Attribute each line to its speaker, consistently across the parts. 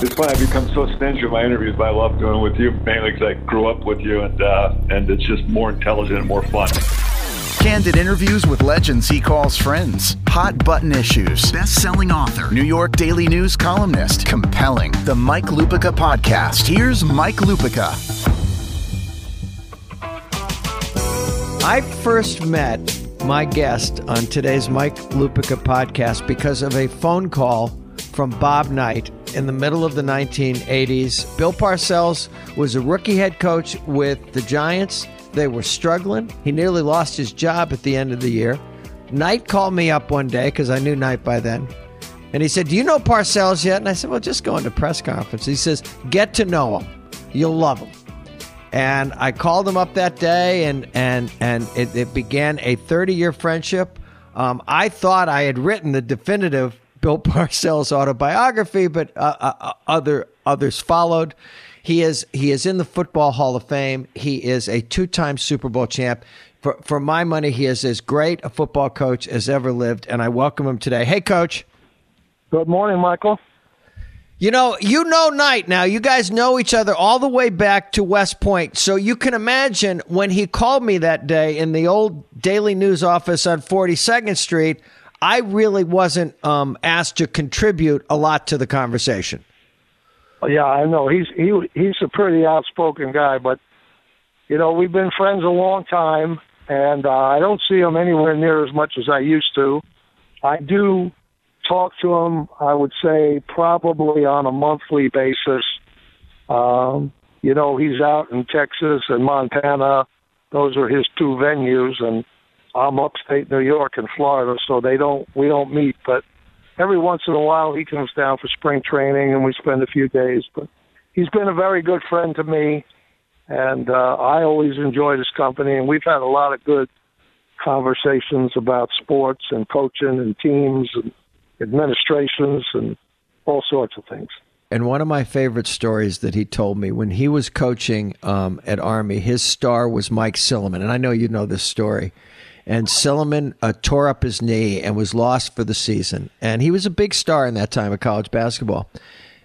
Speaker 1: It's funny. I become so stingy with my interviews, but I love doing it with you mainly because I grew up with you, and uh, and it's just more intelligent and more fun.
Speaker 2: Candid interviews with legends he calls friends. Hot button issues. Best selling author. New York Daily News columnist. Compelling. The Mike Lupica Podcast. Here's Mike Lupica.
Speaker 3: I first met my guest on today's Mike Lupica podcast because of a phone call from Bob Knight in the middle of the 1980s. Bill Parcells was a rookie head coach with the Giants. They were struggling. He nearly lost his job at the end of the year. Knight called me up one day because I knew Knight by then. And he said, Do you know Parcells yet? And I said, Well, just go into press conference. He says, Get to know him. You'll love him. And I called him up that day, and and and it, it began a 30 year friendship. Um, I thought I had written the definitive Bill Parcells autobiography, but uh, uh, uh, other others followed. He is he is in the Football Hall of Fame. He is a two time Super Bowl champ. For for my money, he is as great a football coach as ever lived, and I welcome him today. Hey, Coach.
Speaker 4: Good morning, Michael.
Speaker 3: You know, you know Knight now. You guys know each other all the way back to West Point. So you can imagine when he called me that day in the old Daily News office on 42nd Street, I really wasn't um, asked to contribute a lot to the conversation.
Speaker 4: Yeah, I know. He's he he's a pretty outspoken guy, but you know, we've been friends a long time and uh, I don't see him anywhere near as much as I used to. I do talk to him, I would say, probably on a monthly basis. Um, you know, he's out in Texas and Montana. Those are his two venues, and I'm upstate New York and Florida, so they don't we don't meet. But every once in a while, he comes down for spring training, and we spend a few days. But he's been a very good friend to me, and uh, I always enjoyed his company. And we've had a lot of good conversations about sports and coaching and teams and administrations and all sorts of things.
Speaker 3: And one of my favorite stories that he told me when he was coaching um, at Army, his star was Mike Silliman. And I know you know this story. And Silliman uh, tore up his knee and was lost for the season. And he was a big star in that time of college basketball.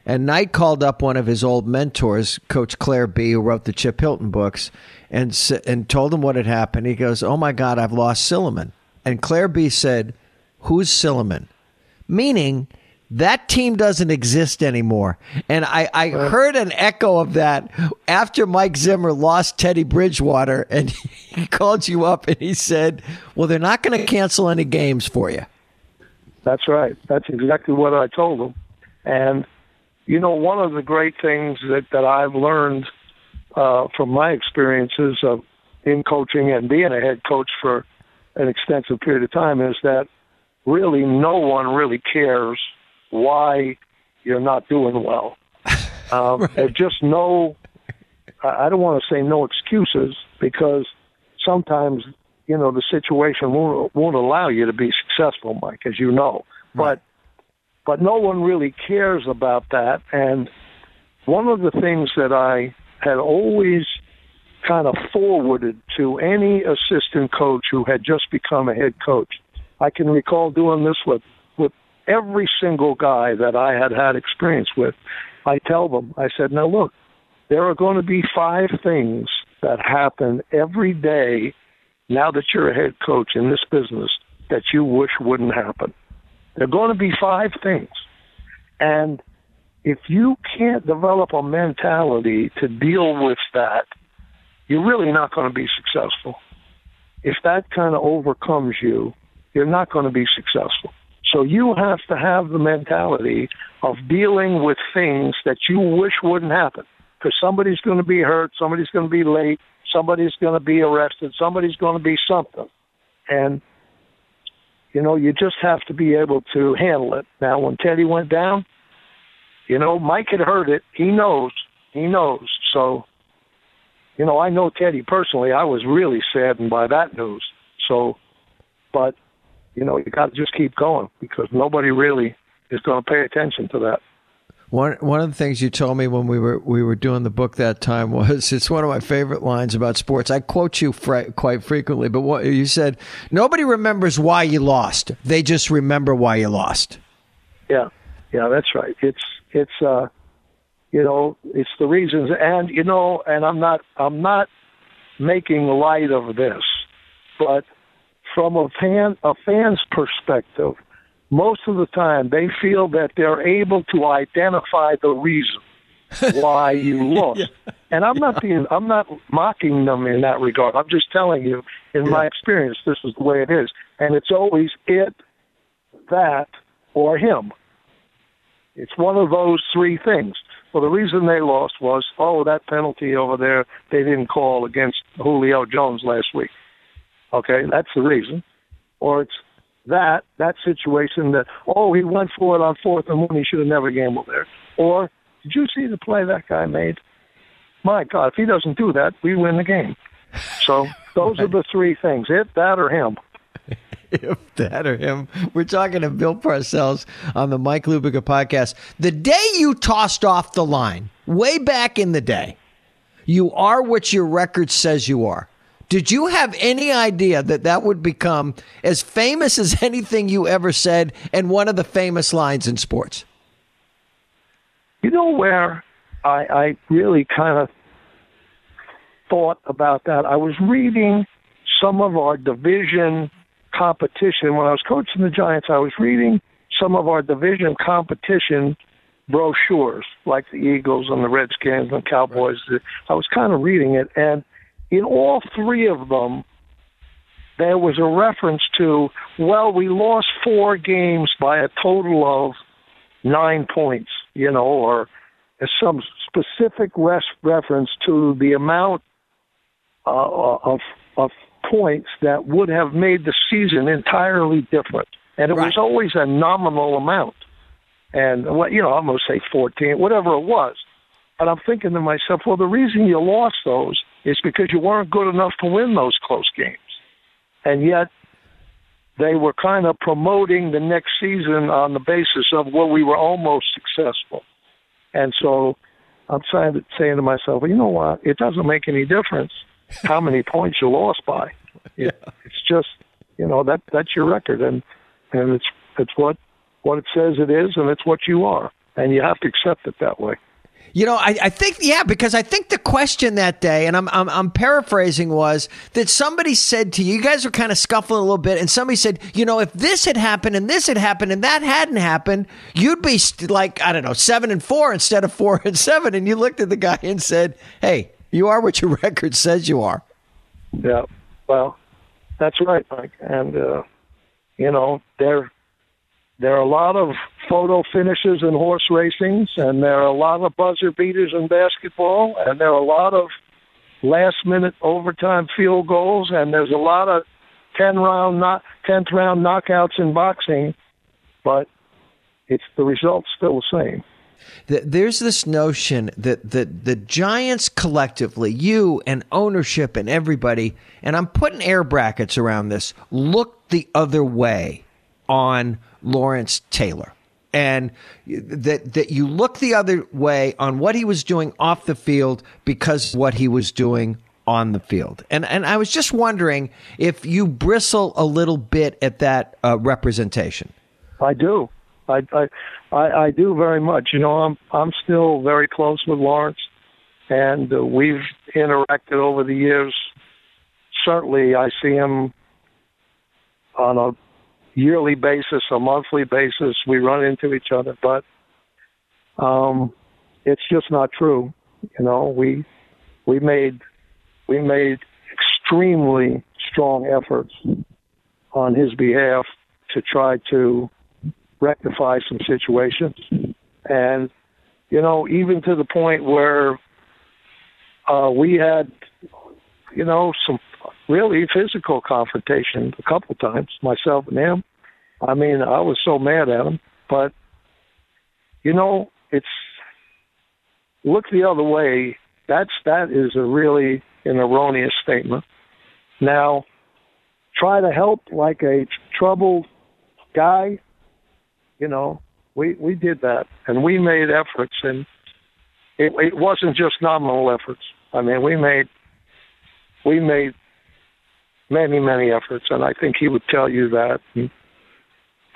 Speaker 3: And Knight called up one of his old mentors, Coach Clair Bee, who wrote the Chip Hilton books, and and told him what had happened. He goes, "Oh my God, I've lost Silliman." And Clair Bee said, "Who's Silliman?" meaning that team doesn't exist anymore. And I, I heard an echo of that after Mike Zimmer lost Teddy Bridgewater and he called you up and he said, Well, they're not going to cancel any games for you.
Speaker 4: That's right. That's exactly what I told them. And, you know, one of the great things that, that I've learned uh, from my experiences of in coaching and being a head coach for an extensive period of time is that really no one really cares why you're not doing well. Um, right. There's just no, I don't want to say no excuses because sometimes, you know, the situation won't, won't allow you to be successful, Mike, as you know. Right. But, but no one really cares about that. And one of the things that I had always kind of forwarded to any assistant coach who had just become a head coach I can recall doing this with with every single guy that I had had experience with. I tell them, I said, now look, there are going to be five things that happen every day now that you're a head coach in this business that you wish wouldn't happen. There are going to be five things. And if you can't develop a mentality to deal with that, you're really not going to be successful. If that kind of overcomes you, you're not going to be successful. So you have to have the mentality of dealing with things that you wish wouldn't happen because somebody's going to be hurt, somebody's going to be late, somebody's going to be arrested, somebody's going to be something. And, you know, you just have to be able to handle it. Now, when Teddy went down, you know, Mike had heard it. He knows. He knows. So, you know, I know Teddy personally. I was really saddened by that news. So, but you know, you got to just keep going because nobody really is going to pay attention to that.
Speaker 3: One one of the things you told me when we were we were doing the book that time was it's one of my favorite lines about sports. I quote you fr- quite frequently, but what you said, nobody remembers why you lost. They just remember why you lost.
Speaker 4: Yeah, yeah, that's right. It's it's uh, you know, it's the reasons. And you know, and I'm not I'm not making light of this, but from a fan a fan's perspective, most of the time they feel that they're able to identify the reason why you lost. yeah. And I'm not being I'm not mocking them in that regard. I'm just telling you, in yeah. my experience, this is the way it is. And it's always it, that, or him. It's one of those three things. Well, the reason they lost was, oh, that penalty over there they didn't call against Julio Jones last week. Okay, that's the reason. Or it's that that situation that oh he went for it on fourth and one he should have never gambled there. Or did you see the play that guy made? My God, if he doesn't do that, we win the game. So those right. are the three things: it, that, or him.
Speaker 3: if that or him. We're talking to Bill Parcells on the Mike Lupica podcast. The day you tossed off the line, way back in the day, you are what your record says you are. Did you have any idea that that would become as famous as anything you ever said and one of the famous lines in sports?
Speaker 4: You know where I, I really kind of thought about that? I was reading some of our division competition. When I was coaching the Giants, I was reading some of our division competition brochures, like the Eagles and the Redskins and the Cowboys. I was kind of reading it, and in all three of them, there was a reference to, well, we lost four games by a total of nine points, you know, or some specific res- reference to the amount uh, of of points that would have made the season entirely different. And it right. was always a nominal amount. And what you know, I'm gonna say fourteen, whatever it was. And I'm thinking to myself, well the reason you lost those is because you weren't good enough to win those close games. And yet they were kind of promoting the next season on the basis of well, we were almost successful. And so I'm saying to myself, well, you know what? It doesn't make any difference how many points you lost by. It, yeah. It's just you know that that's your record, and and it's it's what what it says it is, and it's what you are, and you have to accept it that way.
Speaker 3: You know, I, I think yeah, because I think the question that day, and I'm, I'm I'm paraphrasing, was that somebody said to you, you guys were kind of scuffling a little bit, and somebody said, you know, if this had happened and this had happened and that hadn't happened, you'd be st- like I don't know seven and four instead of four and seven, and you looked at the guy and said, hey, you are what your record says you are.
Speaker 4: Yeah, well, that's right, Mike. And uh, you know, there there are a lot of photo finishes in horse racings, and there are a lot of buzzer beaters in basketball, and there are a lot of last minute overtime field goals, and there's a lot of ten round not tenth round knockouts in boxing, but it's the result's still the same
Speaker 3: there's this notion that the, the Giants collectively, you and ownership and everybody, and I'm putting air brackets around this, look the other way on Lawrence Taylor. And that that you look the other way on what he was doing off the field because what he was doing on the field. And and I was just wondering if you bristle a little bit at that uh, representation.
Speaker 4: I do. I, I I do very much. You know, I'm I'm still very close with Lawrence, and uh, we've interacted over the years. Certainly, I see him on a yearly basis, a monthly basis. We run into each other, but um, it's just not true. You know, we we made we made extremely strong efforts on his behalf to try to rectify some situations. And, you know, even to the point where uh, we had, you know, some really physical confrontation a couple times, myself and him. I mean, I was so mad at him, but, you know, it's look the other way. That's that is a really an erroneous statement. Now, try to help like a troubled guy you know, we we did that, and we made efforts, and it, it wasn't just nominal efforts. I mean, we made we made many many efforts, and I think he would tell you that. And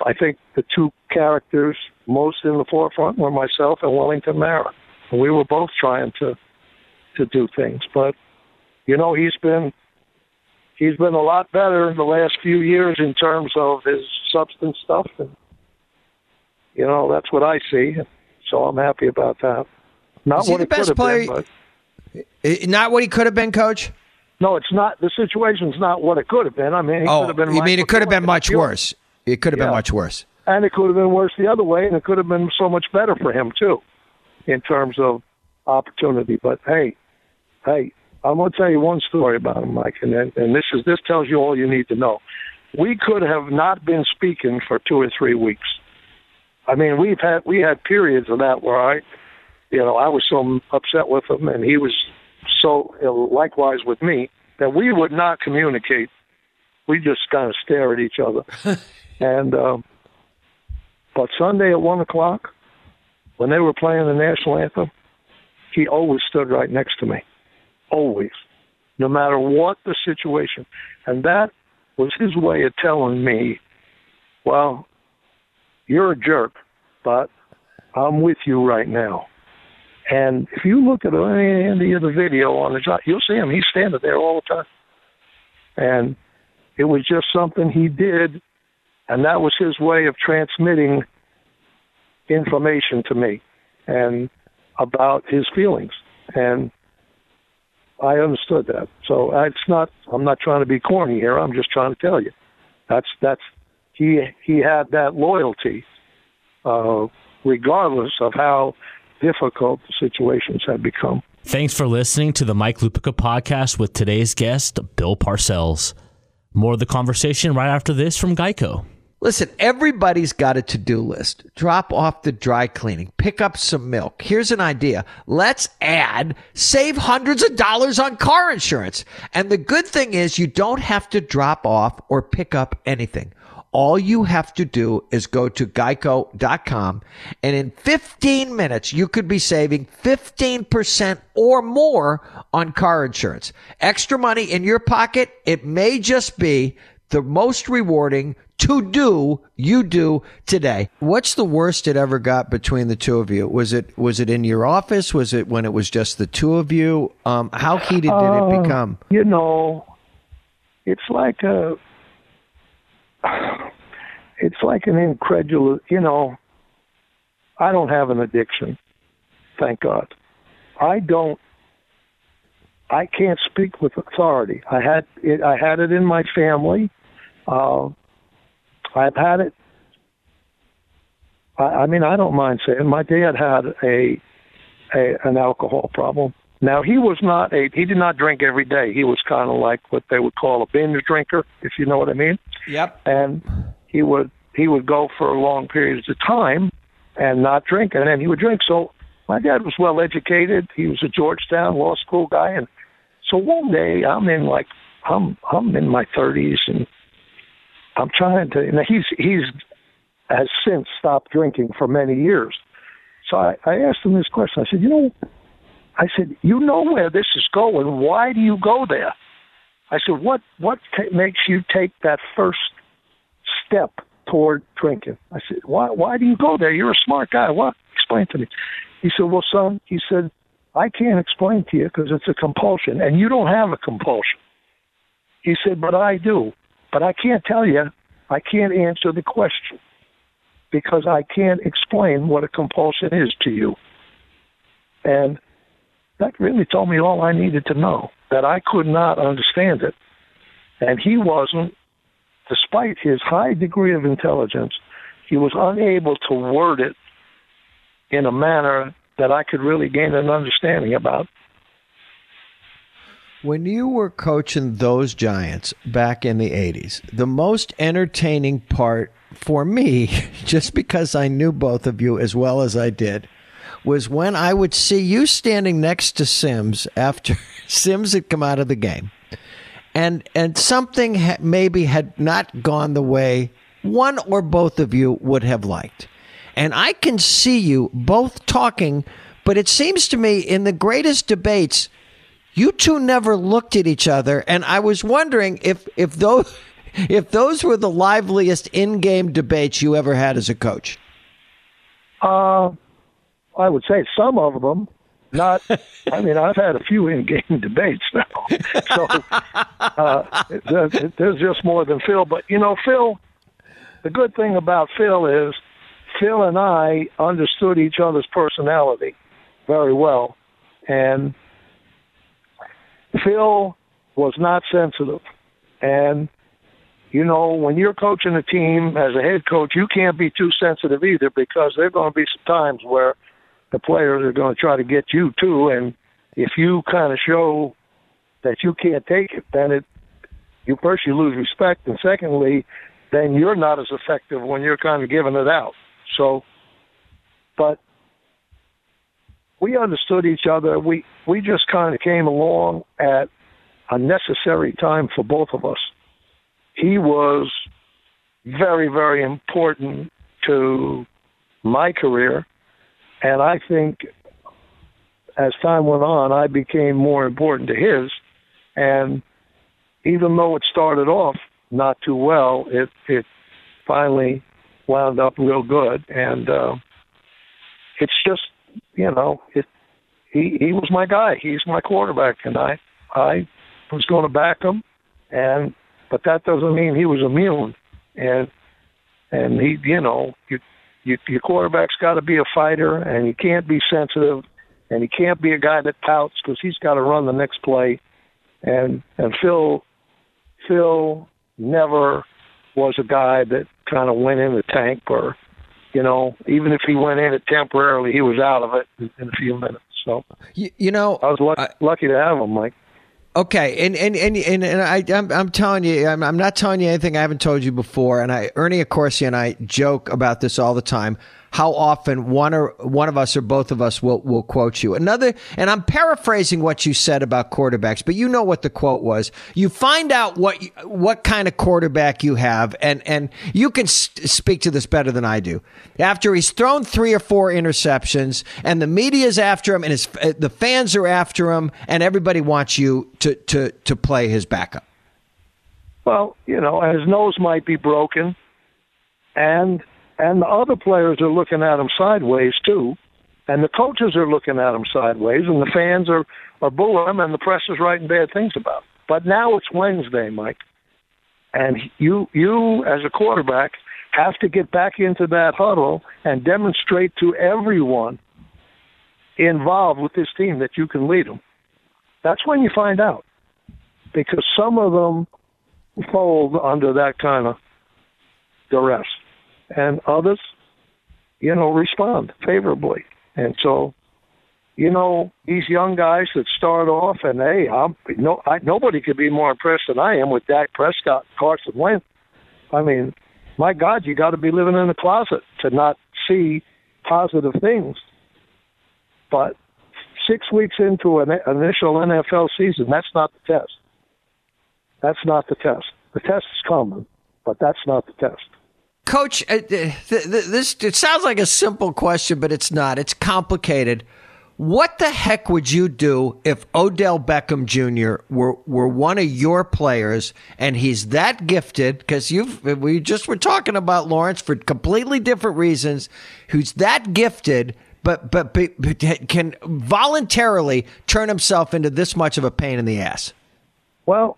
Speaker 4: I think the two characters most in the forefront were myself and Wellington Mara. We were both trying to to do things, but you know, he's been he's been a lot better in the last few years in terms of his substance stuff, and you know, that's what I see. So I'm happy about that. Not
Speaker 3: Is he
Speaker 4: what
Speaker 3: the best
Speaker 4: have
Speaker 3: player-
Speaker 4: been,
Speaker 3: Not what he could have been, Coach.
Speaker 4: No, it's not. The situation's not what it could have been. I mean,
Speaker 3: Oh,
Speaker 4: could have been.
Speaker 3: you mean it could have been much worse? It could have been much worse.
Speaker 4: and it could have been worse the other way, and it could have been so much better for him too, in terms of opportunity. But hey, hey, I'm going to tell you one story about him, Mike, and then and this is this tells you all you need to know. We could have not been speaking for two or three weeks. I mean, we've had we had periods of that where I, you know, I was so upset with him, and he was so you likewise with me that we would not communicate. We just kind of stare at each other, and. Um, but Sunday at one o'clock, when they were playing the national anthem, he always stood right next to me. Always. No matter what the situation. And that was his way of telling me, well, you're a jerk, but I'm with you right now. And if you look at any, any of the video on the job, you'll see him. He's standing there all the time. And it was just something he did and that was his way of transmitting information to me and about his feelings and I understood that. So it's not I'm not trying to be corny here. I'm just trying to tell you. That's that's he he had that loyalty uh regardless of how difficult the situations have become.
Speaker 5: Thanks for listening to the Mike Lupica podcast with today's guest, Bill Parcells. More of the conversation right after this from Geico.
Speaker 3: Listen, everybody's got a to do list. Drop off the dry cleaning, pick up some milk. Here's an idea. Let's add, save hundreds of dollars on car insurance. And the good thing is you don't have to drop off or pick up anything. All you have to do is go to geico.com and in 15 minutes, you could be saving 15% or more on car insurance. Extra money in your pocket. It may just be the most rewarding to do you do today. What's the worst it ever got between the two of you? Was it was it in your office? Was it when it was just the two of you? Um, how heated did
Speaker 4: Uh,
Speaker 3: it become?
Speaker 4: You know, it's like a, it's like an incredulous. You know, I don't have an addiction, thank God. I don't. I can't speak with authority. I had it. I had it in my family. Uh, I've had it. I, I mean, I don't mind saying my dad had a, a an alcohol problem. Now he was not a he did not drink every day. He was kind of like what they would call a binge drinker, if you know what I mean.
Speaker 3: Yep.
Speaker 4: And he would he would go for long periods of time and not drink, and then he would drink. So my dad was well educated. He was a Georgetown law school guy, and so one day I'm in like I'm I'm in my thirties and I'm trying to. Now he's he's has since stopped drinking for many years. So I, I asked him this question. I said, you know, I said, you know where this is going. Why do you go there? I said, what what t- makes you take that first step toward drinking? I said, why why do you go there? You're a smart guy. What? Explain to me. He said, well, son, he said, I can't explain to you because it's a compulsion, and you don't have a compulsion. He said, but I do. But I can't tell you. I can't answer the question because I can't explain what a compulsion is to you. And that really told me all I needed to know that I could not understand it. And he wasn't, despite his high degree of intelligence, he was unable to word it in a manner that I could really gain an understanding about.
Speaker 3: When you were coaching those Giants back in the 80s, the most entertaining part for me, just because I knew both of you as well as I did, was when I would see you standing next to Simms after Simms had come out of the game. And and something ha- maybe had not gone the way one or both of you would have liked. And I can see you both talking, but it seems to me in the greatest debates you two never looked at each other and i was wondering if if those if those were the liveliest in-game debates you ever had as a coach
Speaker 4: Uh, I would say some of them, not. I mean, I've had a few in-game debates now, so uh, there's, there's just more than Phil. But you know, Phil. The good thing about Phil is Phil and I understood each other's personality very well, and Phil was not sensitive, and you know, when you're coaching a team as a head coach, you can't be too sensitive either because there are going to be some times where the players are going to try to get you too. And if you kind of show that you can't take it, then it you first you lose respect, and secondly, then you're not as effective when you're kind of giving it out. So, but we understood each other. We we just kind of came along at a necessary time for both of us he was very, very important to my career. And I think as time went on, I became more important to his. And even though it started off not too well, it, it finally wound up real good. And uh, it's just, you know, it, he, he was my guy. He's my quarterback. And I, I was going to back him. And but that doesn't mean he was immune. And and he, you know, you, you, your quarterback's got to be a fighter, and he can't be sensitive, and he can't be a guy that pouts because he's got to run the next play. And and Phil, Phil never was a guy that kind of went in the tank or, you know, even if he went in it temporarily, he was out of it in, in a few minutes. So,
Speaker 3: you, you know,
Speaker 4: I was lucky, I, lucky to have him, Mike.
Speaker 3: Okay, and and and and, and I I'm, I'm telling you, I'm, I'm not telling you anything I haven't told you before. And I Ernie Accorsi and I joke about this all the time how often one or one of us or both of us will will quote you. Another, and I'm paraphrasing what you said about quarterbacks, but you know what the quote was. You find out what what kind of quarterback you have, and and you can speak to this better than I do. After he's thrown three or four interceptions, and the media's after him, and his uh, the fans are after him, and everybody wants you to to to play his backup.
Speaker 4: Well, you know, his nose might be broken, and and the other players are looking at him sideways too, and the coaches are looking at him sideways, and the fans are are booing him, and the press is writing bad things about. Him. But now it's Wednesday, Mike, and you you as a quarterback have to get back into that huddle and demonstrate to everyone involved with this team that you can lead them. That's when you find out, because some of them fold under that kind of duress and others, you know, respond favorably. And so, you know, these young guys that start off and hey, I'm no, I, nobody could be more impressed than I am with Dak Prescott, Carson Wentz. I mean, my God, you got to be living in a closet to not see positive things. But six weeks into an initial NFL season, that's not the test. That's not the test. The test is coming, but that's not the test.
Speaker 3: Coach, uh, this it sounds like a simple question, but it's not. It's complicated. What the heck would you do if Odell Beckham Jr. were were one of your players and he's that gifted? Because you've we just were talking about Lawrence for completely different reasons. Who's that gifted, but but, but can voluntarily turn himself into this much of a pain in the ass?
Speaker 4: Well,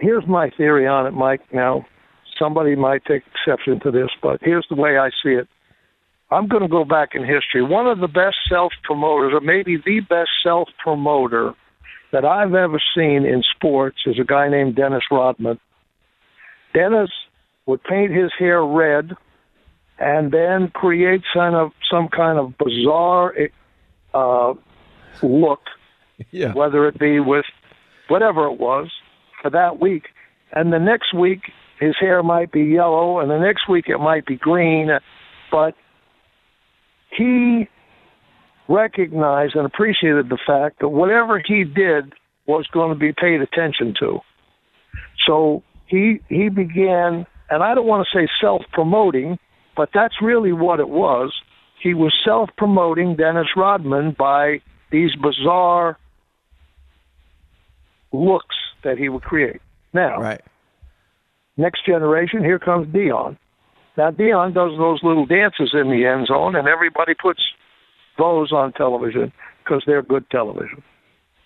Speaker 4: here's my theory on it, Mike. Now, somebody might take exception to this, but here's the way I see it. I'm going to go back in history. One of the best self promoters, or maybe the best self promoter that I've ever seen in sports, is a guy named Dennis Rodman. Dennis would paint his hair red and then create kind of some kind of bizarre uh, look, yeah. whether it be with whatever it was for that week. And the next week, his hair might be yellow, and the next week it might be green, but he recognized and appreciated the fact that whatever he did was going to be paid attention to. So he he began, and I don't want to say self-promoting, but that's really what it was. He was self-promoting Dennis Rodman by these bizarre looks that he would create. Now,
Speaker 3: right.
Speaker 4: Next generation, here comes Deion. Now Deion does those little dances in the end zone, and everybody puts those on television. because they're good television.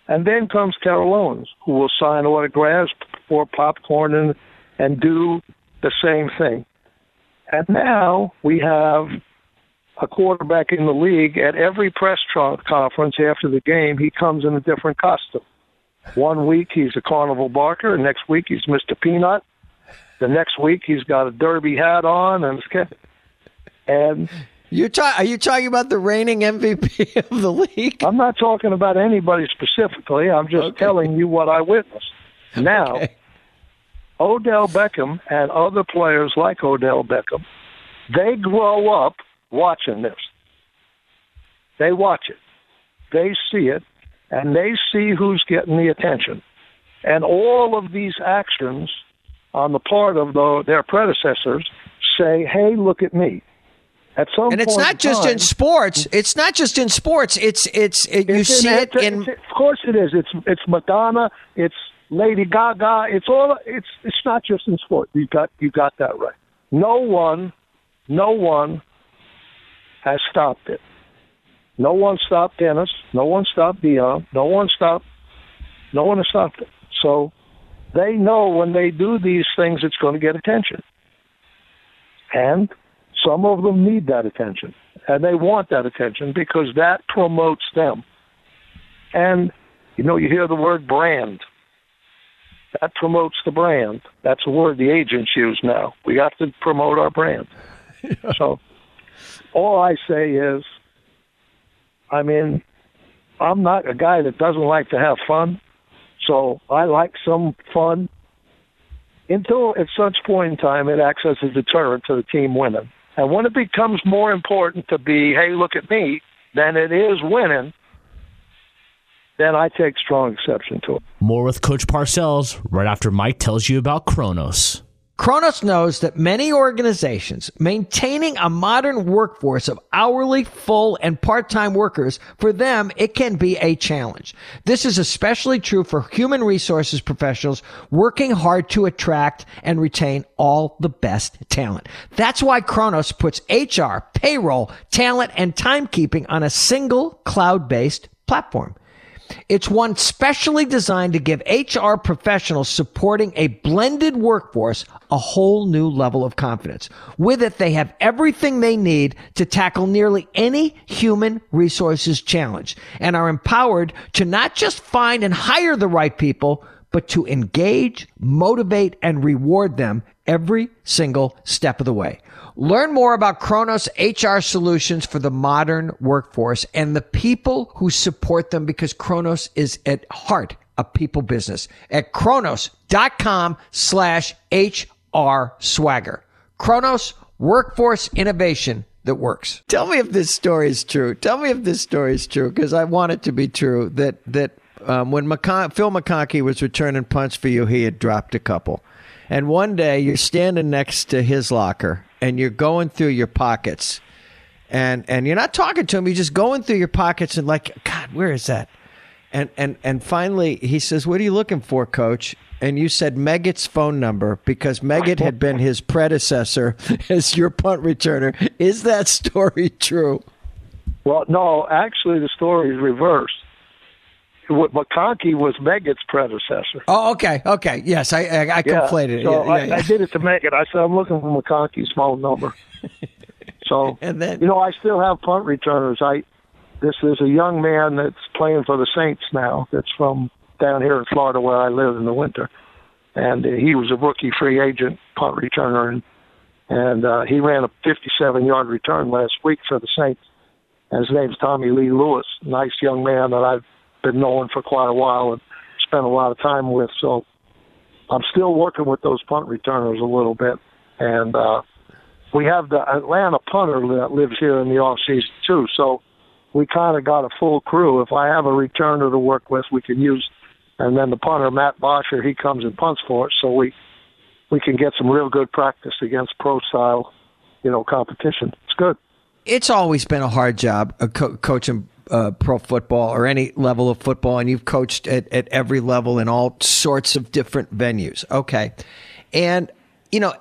Speaker 4: And then comes Terrell Owens, who will sign autographs for popcorn and, and do the same thing. And now we have a quarterback in the league at every press conference after the game, he comes in a different costume. One week he's a carnival barker, and next week he's Mr. Peanut. The next week he's got a derby hat on and and
Speaker 3: you ta- are you talking about the reigning MVP of the league?
Speaker 4: I'm not talking about anybody specifically. I'm just okay. telling you what I witnessed. Now, okay. Odell Beckham and other players like Odell Beckham, they grow up watching this. They watch it. They see it, and they see who's getting the attention. And all of these actions on the part of the, their predecessors say, hey, look at me. At some
Speaker 3: and it's not just
Speaker 4: time,
Speaker 3: in sports. It's not just in sports. It's it's, it, you see it in.
Speaker 4: Of course, it is. It's it's Madonna. It's Lady Gaga. It's all. It's it's not just in sports. You got you got that right. No one, no one has stopped it. No one stopped Dennis. No one stopped Deion. No one stopped. No one has stopped it. So they know when they do these things, it's going to get attention. And some of them need that attention. And they want that attention because that promotes them. And, you know, you hear the word brand. That promotes the brand. That's a word the agents use now. We have to promote our brand. so all I say is, I mean, I'm not a guy that doesn't like to have fun, so I like some fun until at such point in time it acts as a deterrent to the team winning. And when it becomes more important to be, hey, look at me, than it is winning, then I take strong exception to it.
Speaker 5: More with Coach Parcells right after Mike tells you about Kronos.
Speaker 3: Kronos knows that many organizations maintaining a modern workforce of hourly, full, and part-time workers, for them, it can be a challenge. This is especially true for human resources professionals working hard to attract and retain all the best talent. That's why Kronos puts HR, payroll, talent, and timekeeping on a single cloud-based platform. It's one specially designed to give HR professionals supporting a blended workforce a whole new level of confidence. With it, they have everything they need to tackle nearly any human resources challenge and are empowered to not just find and hire the right people, but to engage, motivate, and reward them every single step of the way. Learn more about Kronos HR solutions for the modern workforce and the people who support them because Kronos is at heart a people business at kronos.com slash HR swagger. Kronos workforce innovation that works. Tell me if this story is true. Tell me if this story is true because I want it to be true that, that um, when McCon- Phil McConkey was returning punts for you, he had dropped a couple. And one day you're standing next to his locker and you're going through your pockets and and you're not talking to him, you're just going through your pockets and like, God, where is that? And and and finally he says, What are you looking for, coach? And you said Meggett's phone number because Meggett had been his predecessor as your punt returner. Is that story true?
Speaker 4: Well, no, actually the story is reversed. McConkey was Meggett's predecessor.
Speaker 3: Oh, okay, okay, yes, I I, I yeah,
Speaker 4: so
Speaker 3: it. Yeah,
Speaker 4: I, yeah. I, did it to Meggett. I said I'm looking for McConkey's phone number. so
Speaker 3: and then
Speaker 4: you know I still have punt returners. I this is a young man that's playing for the Saints now. That's from down here in Florida where I live in the winter, and uh, he was a rookie free agent punt returner, and and uh, he ran a 57 yard return last week for the Saints. And his name's Tommy Lee Lewis, nice young man that I've been knowing for quite a while and spent a lot of time with. So I'm still working with those punt returners a little bit, and uh, we have the Atlanta punter that lives here in the off season too. So we kind of got a full crew. If I have a returner to work with, we can use, and then the punter Matt Bosher he comes and punts for us, so we we can get some real good practice against pro style, you know, competition. It's good.
Speaker 3: It's always been a hard job uh, co- coaching uh, pro football or any level of football, and you've coached at, at every level in all sorts of different venues. Okay. And you know,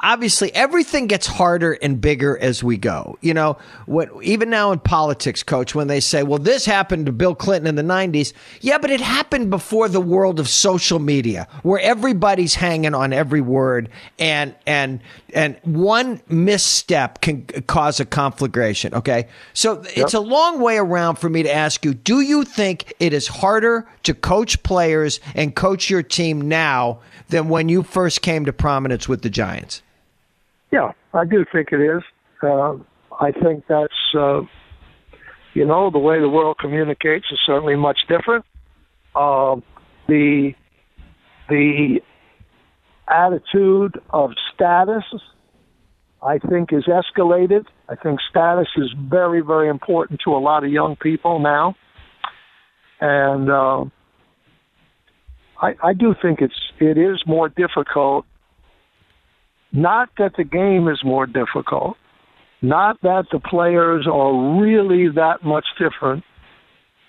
Speaker 3: obviously everything gets harder and bigger as we go. You know, what even now in politics, coach, when they say, well, this happened to Bill Clinton in the 90s. Yeah, but it happened before the world of social media where everybody's hanging on every word and, and, and one misstep can cause a conflagration. Okay. So yep. it's a long way around for me to ask you, do you think it is harder to coach players and coach your team now than when you first came to prominence with the Giants.
Speaker 4: Yeah, I do think it is. Uh, I think that's, uh, you know, the way the world communicates is certainly much different. Uh, the the attitude of status, I think, is escalated. I think status is very, very important to a lot of young people now, and uh, I, I do think it's it is more difficult. Not that the game is more difficult, not that the players are really that much different,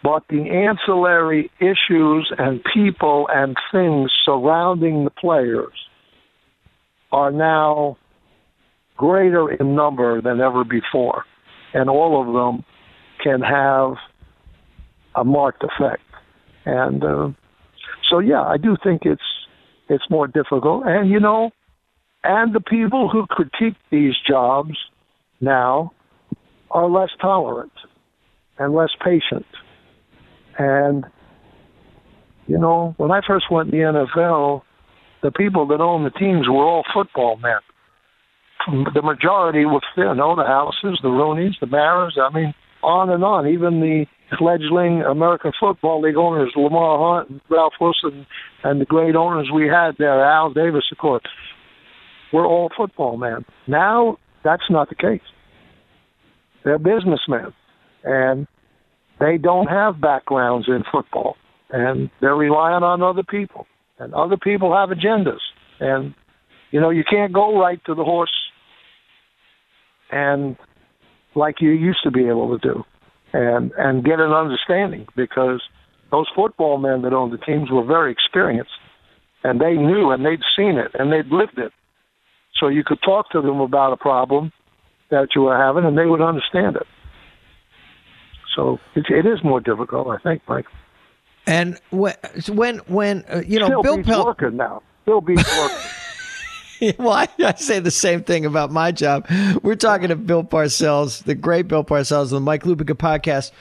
Speaker 4: but the ancillary issues and people and things surrounding the players are now greater in number than ever before. And all of them can have a marked effect. And uh, so yeah, I do think it's it's more difficult. And you know, and the people who critique these jobs now are less tolerant and less patient. And you know, when I first went in the NFL, the people that owned the teams were all football men. The majority were, you know, the Halases, the Rooneys, the Maras. I mean, on and on. Even the fledgling American Football League owners, Lamar Hunt and Ralph Wilson, and the great owners we had there, Al Davis, of course, were all football men. Now, that's not the case. They're businessmen, and they don't have backgrounds in football, and they're relying on other people, and other people have agendas, and you know you can't go right to the horse and like you used to be able to do and and get an understanding because those football men that owned the teams were very experienced and they knew and they'd seen it and they'd lived it. So you could talk to them about a problem that you were having and they would understand it. So it, it is more difficult, I think, Mike.
Speaker 3: And when when when uh, you know
Speaker 4: Still
Speaker 3: Bill
Speaker 4: beats Pel- working now. Bill beats working.
Speaker 3: well, I, I, say the same thing about my job. We're talking to Bill Parcells, the great Bill Parcells, on the Mike Lupica podcast.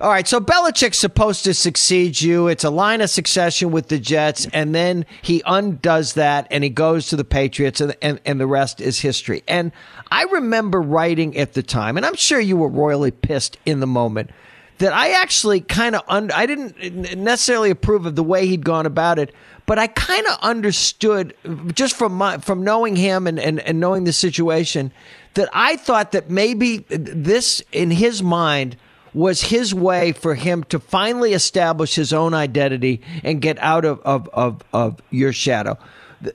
Speaker 3: All right, so Belichick's supposed to succeed you. It's a line of succession with the Jets, and then he undoes that and he goes to the Patriots, and, and, and the rest is history. And I remember writing at the time, and I'm sure you were royally pissed in the moment that I actually kind of I didn't necessarily approve of the way he'd gone about it, but I kind of understood just from my from knowing him and, and, and knowing the situation that I thought that maybe this in his mind was his way for him to finally establish his own identity and get out of, of, of, of your shadow.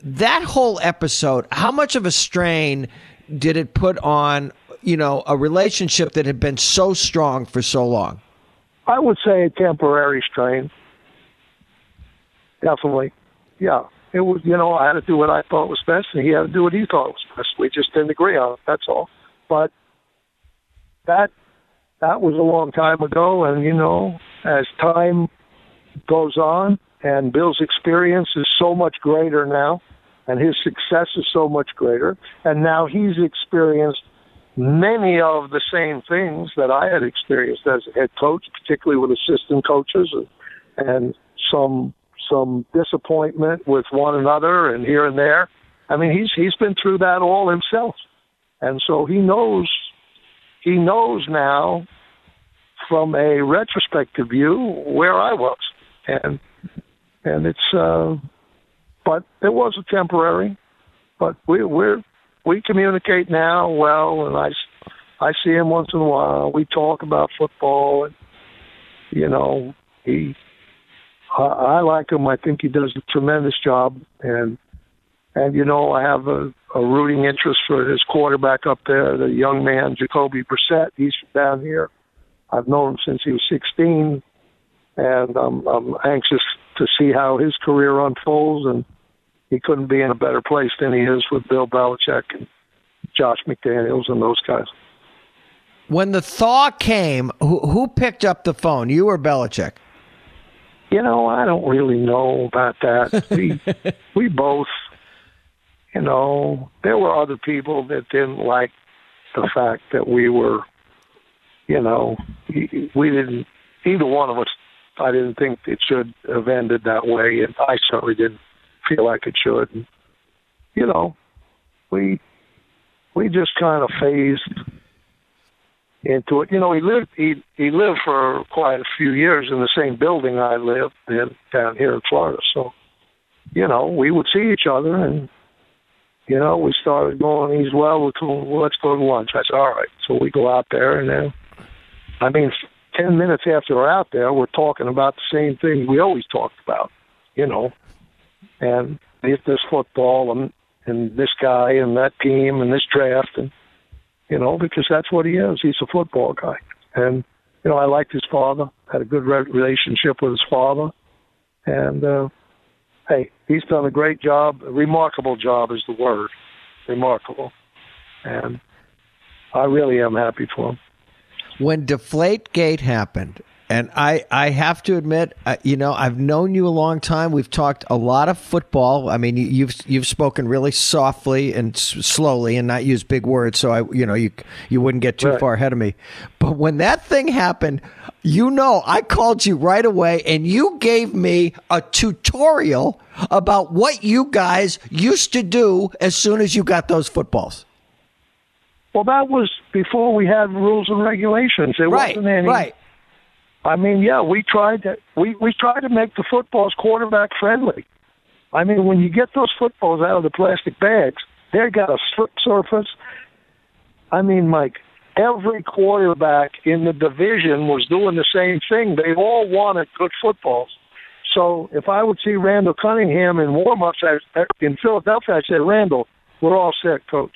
Speaker 3: That whole episode, how much of a strain did it put on, you know, a relationship that had been so strong for so long?
Speaker 4: I would say a temporary strain. Definitely. Yeah. It was, you know, I had to do what I thought was best, and he had to do what he thought was best. We just didn't agree on it. That's all. But that that was a long time ago, and you know, as time goes on, and Bill's experience is so much greater now, and his success is so much greater, and now he's experienced many of the same things that I had experienced as a head coach, particularly with assistant coaches and, and some some disappointment with one another and here and there. I mean, he's he's been through that all himself, and so he knows he knows now from a retrospective view where I was, and and it's uh, but it was a temporary, but we we're we communicate now well, and I, I see him once in a while. We talk about football, and you know, he, I, like him. I think he does a tremendous job, and and you know, I have a, a rooting interest for his quarterback up there, the young man Jacoby Brissett. He's down here. I've known him since he was 16, and I'm, I'm anxious to see how his career unfolds and he couldn't be in a better place than he is with Bill Belichick and Josh McDaniels and those guys.
Speaker 3: When the thaw came, who, who picked up the phone? You or Belichick?
Speaker 4: You know, I don't really know about that. We we both, you know, there were other people that didn't like the fact that we were, you know, we didn't. Either one of us, I didn't think it should have ended that way, and I certainly didn't feel like it should. And, you know, we we just kind of phased into it. You know, he lived he he lived for quite a few years in the same building I lived in down here in Florida. So, you know, we would see each other, and you know, we started going. He's well, let's go to lunch. I said, all right. So we go out there, and then, I mean, ten minutes after we're out there, we're talking about the same thing we always talked about. You know, and this football and and this guy and that team and this draft and you know, because that's what he is. He's a football guy. And, you know, I liked his father, had a good re- relationship with his father. And, uh, hey, he's done a great job. A remarkable job is the word. Remarkable. And I really am happy for him.
Speaker 3: When Deflate Gate happened, and I, I have to admit, uh, you know, I've known you a long time. We've talked a lot of football. I mean, you, have you've spoken really softly and s- slowly, and not used big words. So I, you know, you you wouldn't get too right. far ahead of me. But when that thing happened, you know, I called you right away, and you gave me a tutorial about what you guys used to do as soon as you got those footballs.
Speaker 4: Well, that was before we had rules and regulations. There
Speaker 3: right,
Speaker 4: wasn't any.
Speaker 3: Right
Speaker 4: I mean, yeah, we tried to we we tried to make the footballs quarterback friendly. I mean, when you get those footballs out of the plastic bags, they got a slip surface. I mean, Mike, every quarterback in the division was doing the same thing. They all wanted good footballs. So if I would see Randall Cunningham in warm-ups in Philadelphia, I'd say, Randall, we're all set, coach.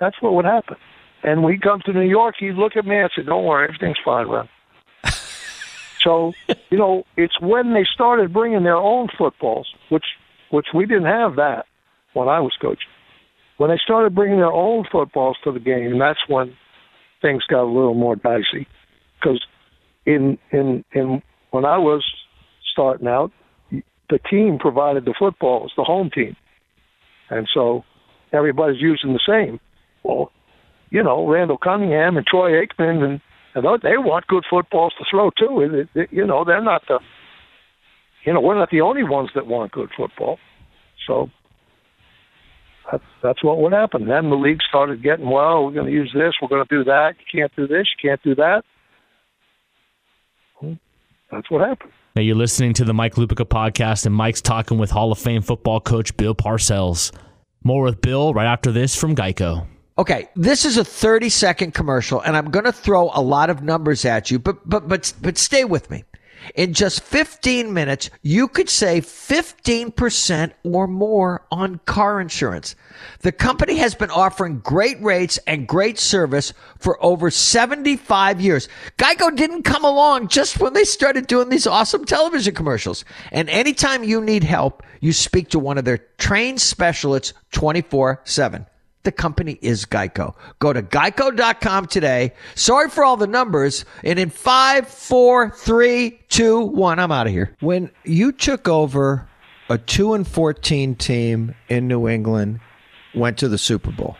Speaker 4: That's what would happen. And we come to New York, he'd look at me and say, "Don't worry, everything's fine, man." so you know, it's when they started bringing their own footballs, which which we didn't have that when I was coaching. When they started bringing their own footballs to the game, that's when things got a little more dicey. Because in in in when I was starting out, the team provided the footballs, the home team, and so everybody's using the same. Well, you know, Randall Cunningham and Troy Aikman, and, and they want good footballs to throw too. You know, they're not the, you know, we're not the only ones that want good football. So that's that's what would happen. Then the league started getting well. We're going to use this. We're going to do that. You can't do this. You can't do that. That's what happened.
Speaker 5: Now you're listening to the Mike Lupica podcast, and Mike's talking with Hall of Fame football coach Bill Parcells. More with Bill right after this from Geico.
Speaker 3: Okay, this is a 30 second commercial and I'm going to throw a lot of numbers at you, but but but but stay with me. In just 15 minutes, you could save 15% or more on car insurance. The company has been offering great rates and great service for over 75 years. Geico didn't come along just when they started doing these awesome television commercials. And anytime you need help, you speak to one of their trained specialists 24 7. The company is Geico. Go to geico.com today. Sorry for all the numbers. And in five, four, three, two, one, I'm out of here. When you took over a 2 and 14 team in New England, went to the Super Bowl.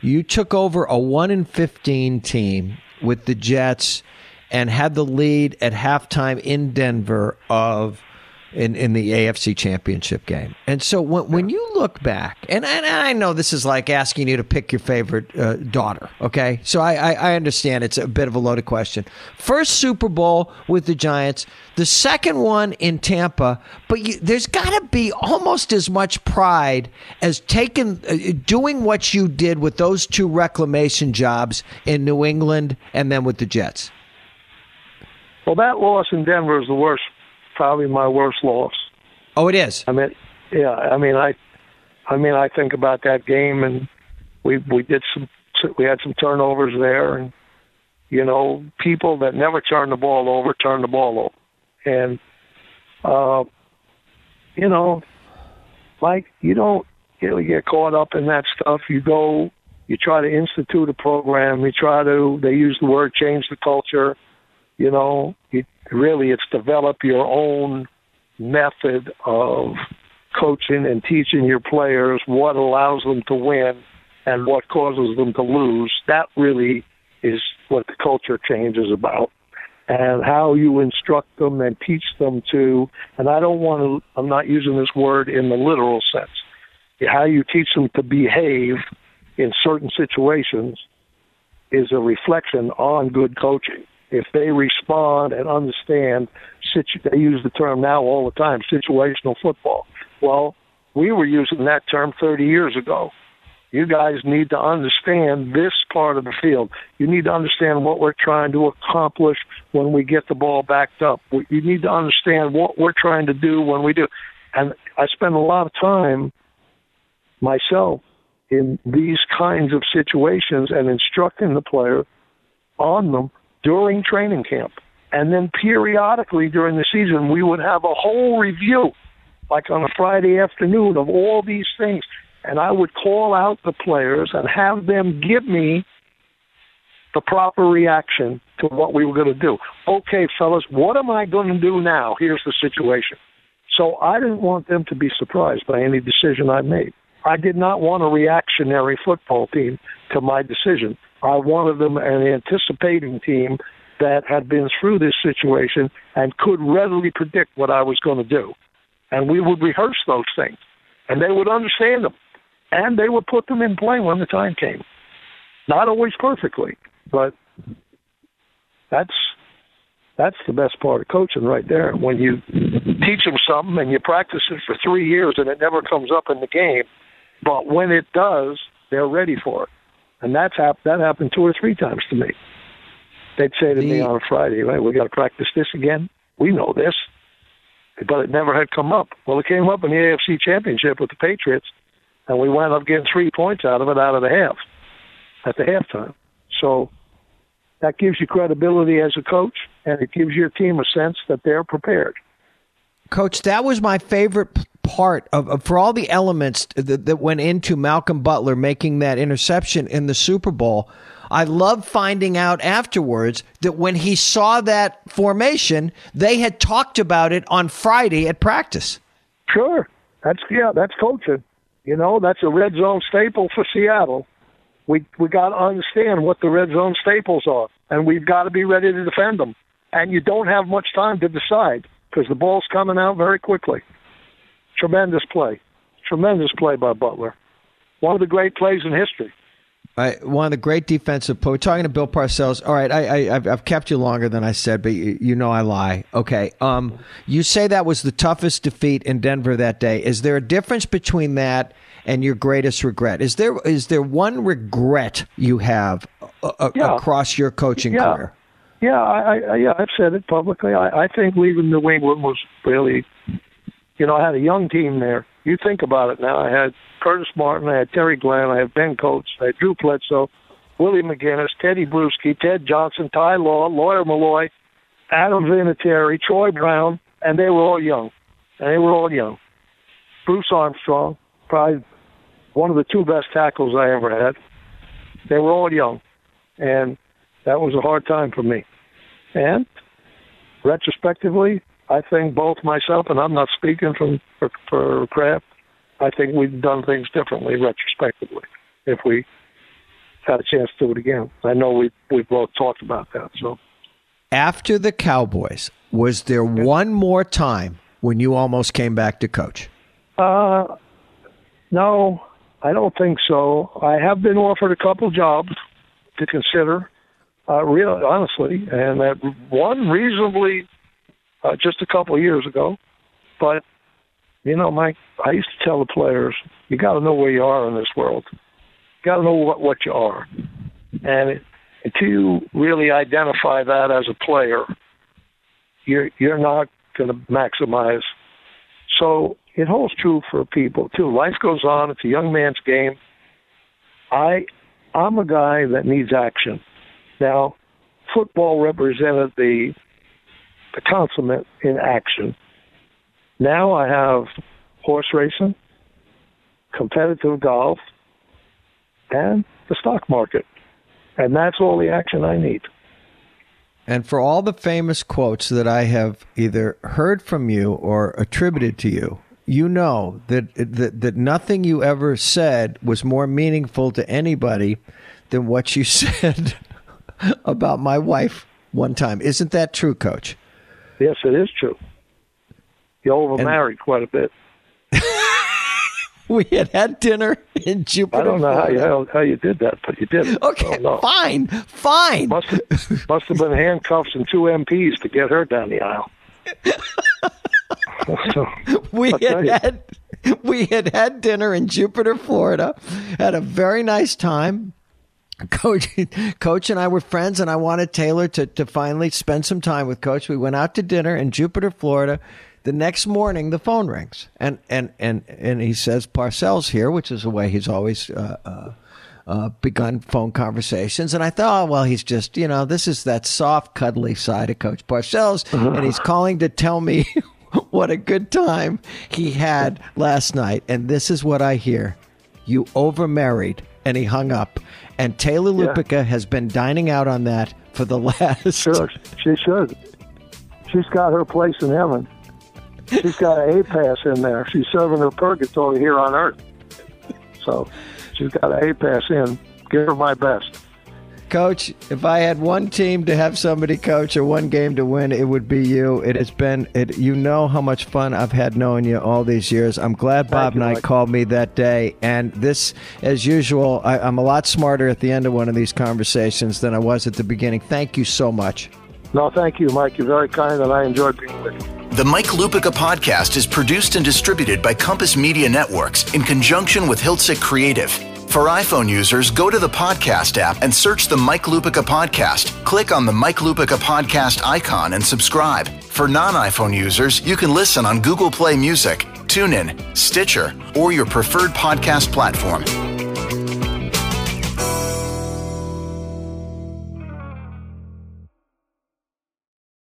Speaker 3: You took over a 1 and 15 team with the Jets and had the lead at halftime in Denver of in, in the AFC championship game. And so when, when you look back, and, and I know this is like asking you to pick your favorite uh, daughter, okay? So I, I, I, understand it's a bit of a loaded question. First Super Bowl with the Giants, the second one in Tampa, but you, there's got to be almost as much pride as taking, uh, doing what you did with those two reclamation jobs in New England and then with the Jets.
Speaker 4: Well, that loss in Denver is the worst probably my worst loss.
Speaker 3: Oh, it is.
Speaker 4: I mean, yeah. I mean, I, I mean, I think about that game, and we we did some, we had some turnovers there, and you know, people that never turn the ball over turn the ball over, and uh, you know, Mike, you don't really get caught up in that stuff. You go, you try to institute a program. You try to. They use the word change the culture. You know, you, really, it's develop your own method of coaching and teaching your players what allows them to win and what causes them to lose. That really is what the culture change is about. And how you instruct them and teach them to, and I don't want to, I'm not using this word in the literal sense, how you teach them to behave in certain situations is a reflection on good coaching. If they respond and understand, they use the term now all the time, situational football. Well, we were using that term 30 years ago. You guys need to understand this part of the field. You need to understand what we're trying to accomplish when we get the ball backed up. You need to understand what we're trying to do when we do. And I spend a lot of time myself in these kinds of situations and instructing the player on them during training camp. And then periodically during the season, we would have a whole review, like on a Friday afternoon, of all these things and I would call out the players and have them give me the proper reaction to what we were going to do. Okay, fellas, what am I going to do now? Here's the situation. So I didn't want them to be surprised by any decision I made. I did not want a reactionary football team to my decision. I wanted them an anticipating team that had been through this situation and could readily predict what I was going to do. And we would rehearse those things, and they would understand them and they would put them in play when the time came. Not always perfectly, but that's that's the best part of coaching right there. When you teach them something and you practice it for three years and it never comes up in the game, but when it does, they're ready for it. And that's hap- that happened two or three times to me. They'd say to the, me on a Friday, right, we got to practice this again. We know this." But it never had come up. Well, it came up in the AFC Championship with the Patriots and we wound up getting three points out of it out of the half at the halftime. So that gives you credibility as a coach, and it gives your team a sense that they're prepared.
Speaker 3: Coach, that was my favorite part of, of for all the elements that, that went into Malcolm Butler making that interception in the Super Bowl. I love finding out afterwards that when he saw that formation, they had talked about it on Friday at practice.
Speaker 4: Sure, that's yeah, that's coaching. You know, that's a red zone staple for Seattle. We we got to understand what the red zone staples are, and we've got to be ready to defend them. And you don't have much time to decide because the ball's coming out very quickly. Tremendous play, tremendous play by Butler. One of the great plays in history.
Speaker 3: I, one of the great defensive. Plays. We're talking to Bill Parcells. All right, I, I, have kept you longer than I said, but you, you, know I lie. Okay, um, you say that was the toughest defeat in Denver that day. Is there a difference between that and your greatest regret? Is there is there one regret you have uh, yeah. across your coaching
Speaker 4: yeah.
Speaker 3: career?
Speaker 4: Yeah, I, I, yeah, I've said it publicly. I, I think leaving New England was really, you know, I had a young team there. You think about it now. I had Curtis Martin, I had Terry Glenn, I had Ben Coates, I had Drew Bledsoe, Willie McGinest, Tedy Bruschi, Ted Johnson, Ty Law, Lawyer Milloy, Adam Vinatieri, Troy Brown, and they were all young. And they were all young. Bruce Armstrong, probably one of the two best tackles I ever had. They were all young. And that was a hard time for me. And retrospectively, I think both myself and I'm not speaking from for, for Kraft, I think we've done things differently retrospectively if we had a chance to do it again. I know we we both talked about that. So
Speaker 3: after the Cowboys, was there okay. one more time when you almost came back to coach?
Speaker 4: Uh, no, I don't think so. I have been offered a couple jobs to consider, uh, really honestly, and that one reasonably uh, just a couple of years ago, but you know, Mike, I used to tell the players, you got to know where you are in this world. You got to know what what you are, and it, until you really identify that as a player, you're you're not going to maximize. So it holds true for people too. Life goes on. It's a young man's game. I I'm a guy that needs action. Now, football represented the the consummate in action now I have horse racing, competitive golf, and the stock market. And that's all the action I need.
Speaker 3: And for all the famous quotes that I have either heard from you or attributed to you, you know that, that that nothing you ever said was more meaningful to anybody than what you said about my wife one time. Isn't that true, Coach?
Speaker 4: Yes, it is true. You overmarried quite a bit.
Speaker 3: we had had dinner in Jupiter.
Speaker 4: I don't know how you how, how, you did that, but you did.
Speaker 3: Okay, fine, fine.
Speaker 4: Must have, must have been handcuffs and two MPs to get her down the aisle.
Speaker 3: so, we had had we had had dinner in Jupiter, Florida. Had a very nice time. Coach, Coach and I were friends, and I wanted Taylor to, to finally spend some time with Coach. We went out to dinner in Jupiter, Florida. The next morning, the phone rings, and and and and he says Parcells here, which is the way he's always uh, uh, uh, begun phone conversations. And I thought, oh, well, he's just you know, this is that soft, cuddly side of Coach Parcells, and he's calling to tell me what a good time he had last night. And this is what I hear: you overmarried, and he hung up. And Taylor Lupica has been dining out on that for the last.
Speaker 4: Sure, she should. She's got her place in heaven. She's got an A pass in there. She's serving her purgatory here on earth. So she's got an A pass in. Give her my best.
Speaker 3: Coach, if I had one team to have somebody coach or one game to win, it would be you. It has been, it, you know how much fun I've had knowing you all these years. I'm glad Bob Knight called me that day. And this, as usual, I, I'm a lot smarter at the end of one of these conversations than I was at the beginning. Thank you so much.
Speaker 4: No, thank you, Mike. You're very kind, and I enjoyed being with you.
Speaker 2: The Mike Lupica podcast is produced and distributed by Compass Media Networks in conjunction with Hiltzik Creative. For iPhone users, go to the podcast app and search the Mike Lupica podcast. Click on the Mike Lupica podcast icon and subscribe. For non iPhone users, you can listen on Google Play Music, TuneIn, Stitcher, or your preferred podcast platform.